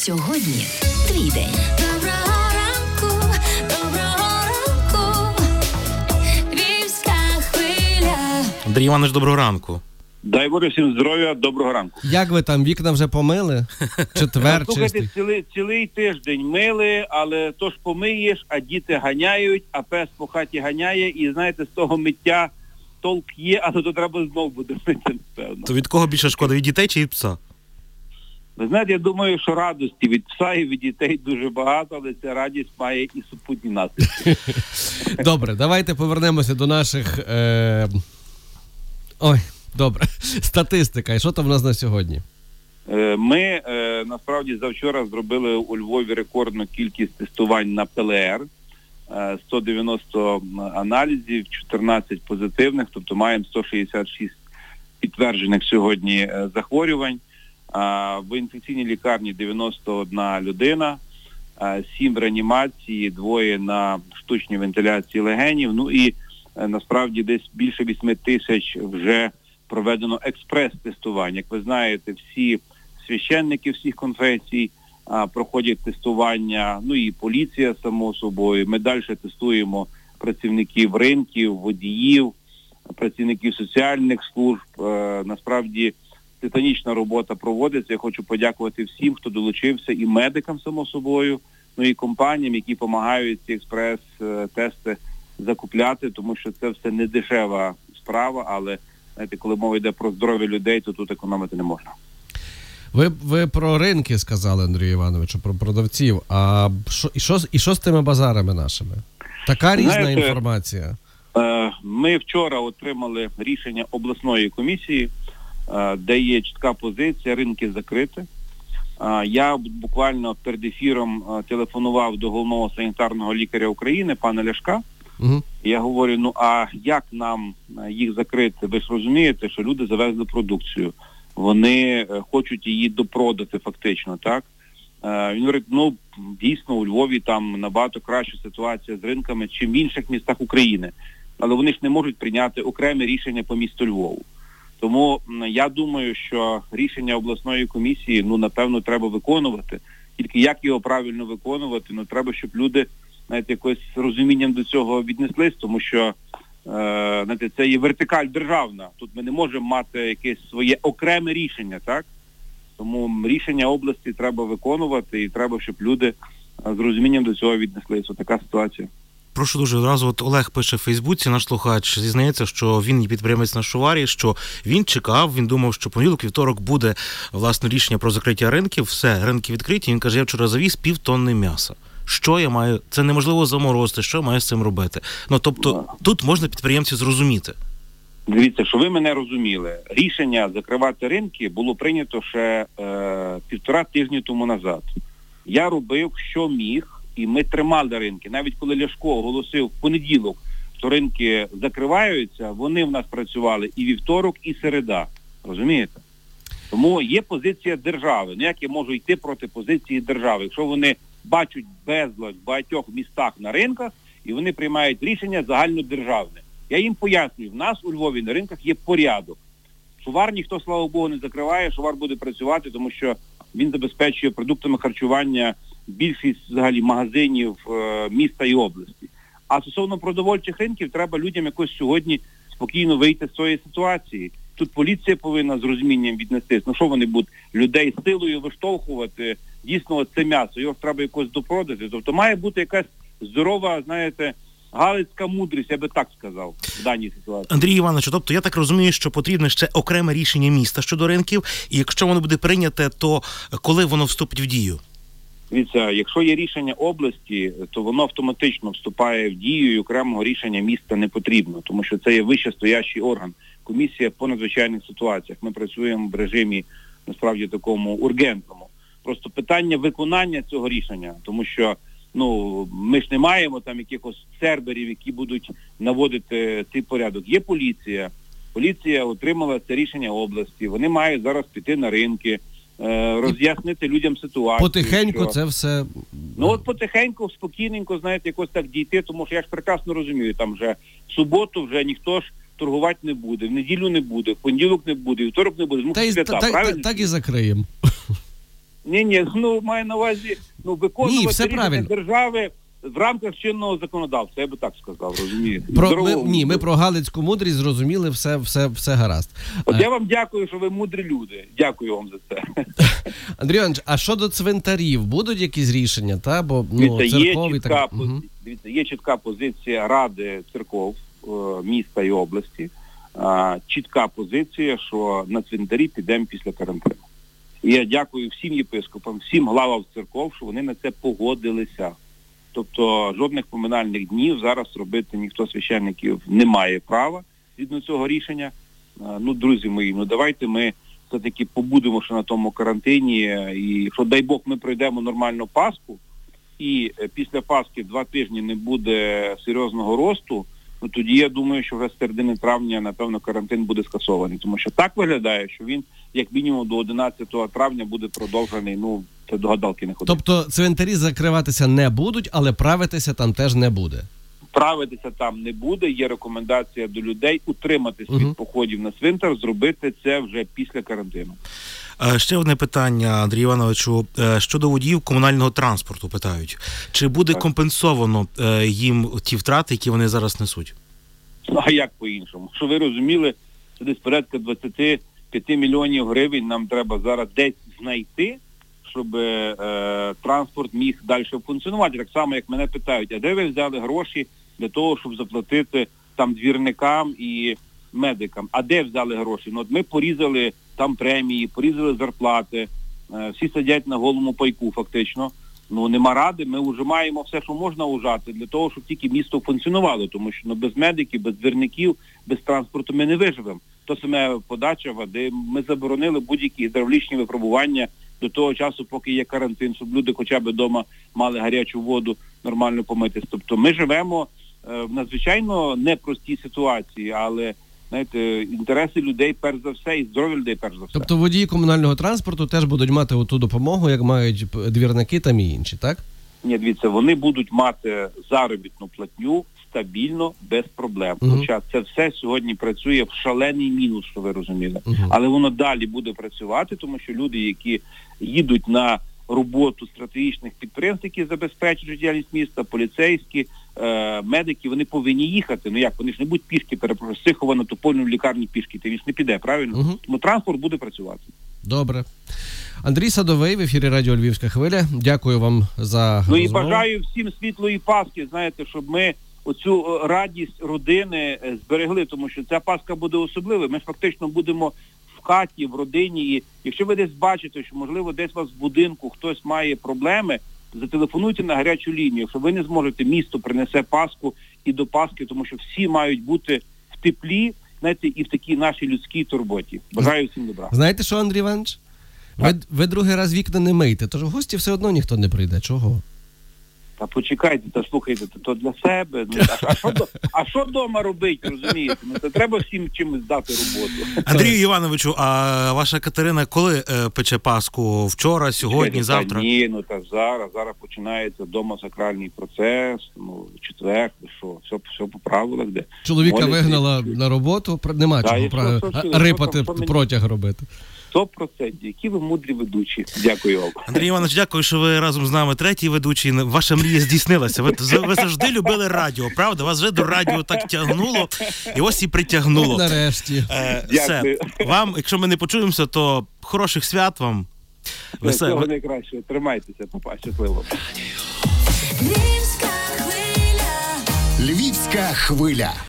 Сьогодні твій день. Доброго ранку, доброго ранку, Львівська хвиля. Андрій Іванович, доброго ранку. Дай Боже всім здоров'я, доброго ранку. Як ви там вікна вже помили? Четвер Слухайте, чистий. цілий, цілий тиждень мили, але то ж помиєш, а діти ганяють, а пес по хаті ганяє, і знаєте, з того миття толк є, але то треба знов буде мити, напевно. То від кого більше шкода? Від дітей чи від пса? Ви знаєте, я думаю, що радості від пса і від дітей дуже багато, але ця радість має і супутні наслідки. Добре, давайте повернемося до наших. Е... Ой, добре. Статистика. І що там в нас на сьогодні? Е, Ми е, насправді завчора зробили у Львові рекордну кількість тестувань на ПЛР. Е, 190 аналізів, 14 позитивних, тобто маємо 166 підтверджених сьогодні е, захворювань. В інфекційній лікарні 91 людина, 7 в реанімації, двоє на штучній вентиляції легенів. Ну і е, насправді десь більше 8 тисяч вже проведено експрес-тестування. Як ви знаєте, всі священники всіх конфесій проходять тестування, ну і поліція, само собою. Ми далі тестуємо працівників ринків, водіїв, працівників соціальних служб. Е, насправді титанічна робота проводиться. Я хочу подякувати всім, хто долучився, і медикам, само собою, ну і компаніям, які допомагають ці експрес-тести закупляти, тому що це все не дешева справа, але знаєте, коли мова йде про здоров'я людей, то тут економити не можна. Ви, ви про ринки сказали, Андрію Івановичу, про продавців. А що, і, що, і що з тими базарами нашими? Така різна Знаєте, інформація. Е, Ми вчора отримали рішення обласної комісії, де є чітка позиція, ринки закриті. Е, Я буквально перед ефіром е, телефонував до головного санітарного лікаря України, пана Ляшка. Угу. Я говорю, ну а як нам е, їх закрити? Ви ж розумієте, що люди завезли продукцію. Вони е, хочуть її допродати фактично, так? Е, Він говорить, ну дійсно у Львові там набагато краща ситуація з ринками, чим в інших містах України. Але вони ж не можуть прийняти окреме рішення по місту Львову. Тому я думаю, що рішення обласної комісії, ну напевно, треба виконувати. Тільки як його правильно виконувати, ну треба, щоб люди знаєте, якось з розумінням до цього віднеслись, тому що е, знаєте, це є вертикаль державна. Тут ми не можемо мати якесь своє окреме рішення, так? Тому рішення області треба виконувати і треба, щоб люди е, з розумінням до цього віднеслись. Отака ситуація. Прошу дуже одразу. От Олег пише в Фейсбуці, наш слухач зізнається, що він є підприємець на шуварі, що він чекав, він думав, що понеділок, вівторок буде власне рішення про закриття ринків. Все, ринки відкриті. Він каже, я вчора завіз пів тонни м'яса. Що я маю? Це неможливо заморозити. Що я маю з цим робити? Ну тобто тут можна підприємців зрозуміти. Дивіться, що ви мене розуміли. Рішення закривати ринки було прийнято ще е, півтора тижні тому назад. Я робив, що міг, і ми тримали ринки. Навіть коли Ляшко оголосив в понеділок, що ринки закриваються, вони в нас працювали і вівторок, і середа. Розумієте? Тому є позиція держави. Ну як я можу йти проти позиції держави? Якщо вони бачать безлад в багатьох містах на ринках, і вони приймають рішення загальнодержавне. Я їм пояснюю, в нас у Львові на ринках є порядок. Шувар ніхто, слава Богу, не закриває, шувар буде працювати, тому що він забезпечує продуктами харчування більшість взагалі магазинів е, міста і області. А стосовно продовольчих ринків, треба людям якось сьогодні спокійно вийти з цієї ситуації. Тут поліція повинна з розумінням віднестись. Ну що вони будуть людей силою виштовхувати? Дійсно, це м'ясо, його треба якось допродати. Тобто має бути якась здорова, знаєте, галицька мудрість, я би так сказав, в даній ситуації. Андрій Іванович, тобто я так розумію, що потрібне ще окреме рішення міста щодо ринків, і якщо воно буде прийняте, то коли воно вступить в дію? Дивіться, якщо є рішення області, то воно автоматично вступає в дію і окремого рішення міста не потрібно, тому що це є вищестоящий орган. Комісія по надзвичайних ситуаціях. Ми працюємо в режимі насправді такому ургентному. Просто питання виконання цього рішення, тому що ну ми ж не маємо там якихось серверів, які будуть наводити цей порядок. Є поліція. Поліція отримала це рішення області. Вони мають зараз піти на ринки, роз'яснити людям ситуацію. Потихеньку що- це все. Ну от потихеньку, спокійненько, знаєте, якось так дійти, тому що я ж прекрасно розумію, там вже в суботу вже ніхто ж торгувати не буде, в неділю не буде, в понеділок не буде, вівторок не буде, Та свята, та, та, правильно? так і закриємо. Ні, ні, ну маю на увазі, ну виконувати Ні, все рішення правильно. держави в рамках чинного законодавства, я би так сказав, розумієте? Про, ми, ні, ми про Галицьку мудрість зрозуміли, все, все, все гаразд. От Е, я вам дякую, що ви мудрі люди. Дякую вам за це. Андрій Іванович, а щодо цвинтарів, будуть якісь рішення, та? Бо ну, Дивіться, є чітка, так. Мгм. дивіться, є чітка позиція Ради церков е, міста і області. Чітка позиція, що на цвинтарі підемо після карантину. І я дякую всім єпископам, всім главам церков, що вони на це погодилися. Тобто жодних поминальних днів зараз робити ніхто священників не має права згідно цього рішення. Е, Ну, друзі мої, ну давайте ми все-таки побудемо ще на тому карантині, і що дай Бог ми пройдемо нормально Пасху, і е, після Пасхи два тижні не буде серйозного росту, ну тоді я думаю, що вже з середини травня, напевно, карантин буде скасований. Тому що так виглядає, що він як мінімум до 11 травня буде продовжений, ну, це до гадалки не ходить. Тобто цвинтарі закриватися не будуть, але правитися там теж не буде. Правитися там не буде. Є рекомендація до людей утриматись від походів на цвинтар, зробити це вже після карантину. Е, Ще одне питання, Андрій Івановичу. Е, Щодо водіїв комунального транспорту питають, чи буде Так. компенсовано е, їм ті втрати, які вони зараз несуть? Ну, А як по-іншому? Що ви розуміли, що десь порядка 25 мільйонів гривень нам треба зараз десь знайти, щоб е, транспорт міг далі функціонувати. Так само, як мене питають, а де ви взяли гроші для того, щоб заплатити там двірникам і медикам? А де взяли гроші? Ну от ми порізали там премії, порізали зарплати, е, всі сидять на голому пайку фактично. Ну нема ради, ми вже маємо все, що можна ужати, для того, щоб тільки місто функціонувало, тому що ну, без медиків, без двірників, без транспорту ми не виживемо. То саме подача води. Ми заборонили будь-які гідравлічні випробування до того часу, поки є карантин, щоб люди хоча б вдома мали гарячу воду нормально помитись. Тобто ми живемо е, в надзвичайно непростій ситуації, але знаєте, інтереси людей перш за все і здоров'я людей перш за все. Тобто водії комунального транспорту теж будуть мати оту допомогу, як мають двірники там і інші, так? Ні, дивіться, вони будуть мати заробітну платню стабільно, без проблем. Мгм. Хоча це все сьогодні працює в шалений мінус, що ви розуміли. Мгм. Але воно далі буде працювати, тому що люди, які їдуть на роботу стратегічних підприємств, які забезпечують діяльність міста, поліцейські, е, медики, вони повинні їхати. Ну як, вони ж не будуть пішки, перепрошую, Сихова на Топольну в лікарні пішки, ти він ж не піде, правильно? Мгм. Тому транспорт буде працювати. Добре. Андрій Садовий в ефірі Радіо Львівська хвиля. Дякую вам за Ну і розмову. бажаю всім світлої Пасхи, знаєте, щоб ми оцю е, радість родини е, зберегли, тому що ця Пасха буде особливою. Ми ж фактично будемо в хаті, в родині. І якщо ви десь бачите, що можливо десь у вас в будинку хтось має проблеми, зателефонуйте на гарячу лінію. Якщо ви не зможете, місто принесе Пасху і до Пасхи, тому що всі мають бути в теплі, знаєте, і в такій нашій людській турботі. Бажаю всім добра. Знаєте що, Андрій Іванович? Ви, ви другий раз вікна не мийте, тож в гості все одно ніхто не прийде. Чого? Та почекайте, та слухайте, то, то для себе. Ну, а, а, що, а що вдома робити, розумієте? Ну, це треба всім чимось дати роботу. Андрію Івановичу, а ваша Катерина коли е, пече Пасху? Вчора, сьогодні, Чекайте, завтра? Та ні, ну та зараз, зараз починається вдома сакральний процес, ну, четвер, що, все, все по правилах де. Чоловіка Моляться. вигнала на роботу, нема чого і прав... що, що, що рипати що протяг робити. Сто процентів. Які ви мудрі ведучі. Дякую вам. Андрій Іванович, дякую, що ви разом з нами третій ведучий. Ваша мрія здійснилася. Ви, ви завжди любили радіо, правда? Вас вже до радіо так тягнуло, і ось і притягнуло. Нарешті. Е, все. Вам, якщо ми не почуємося, то хороших свят вам. Все- Всього ви- найкращого. Тримайтеся, папа, щасливо. Львівська хвиля. Львівська хвиля.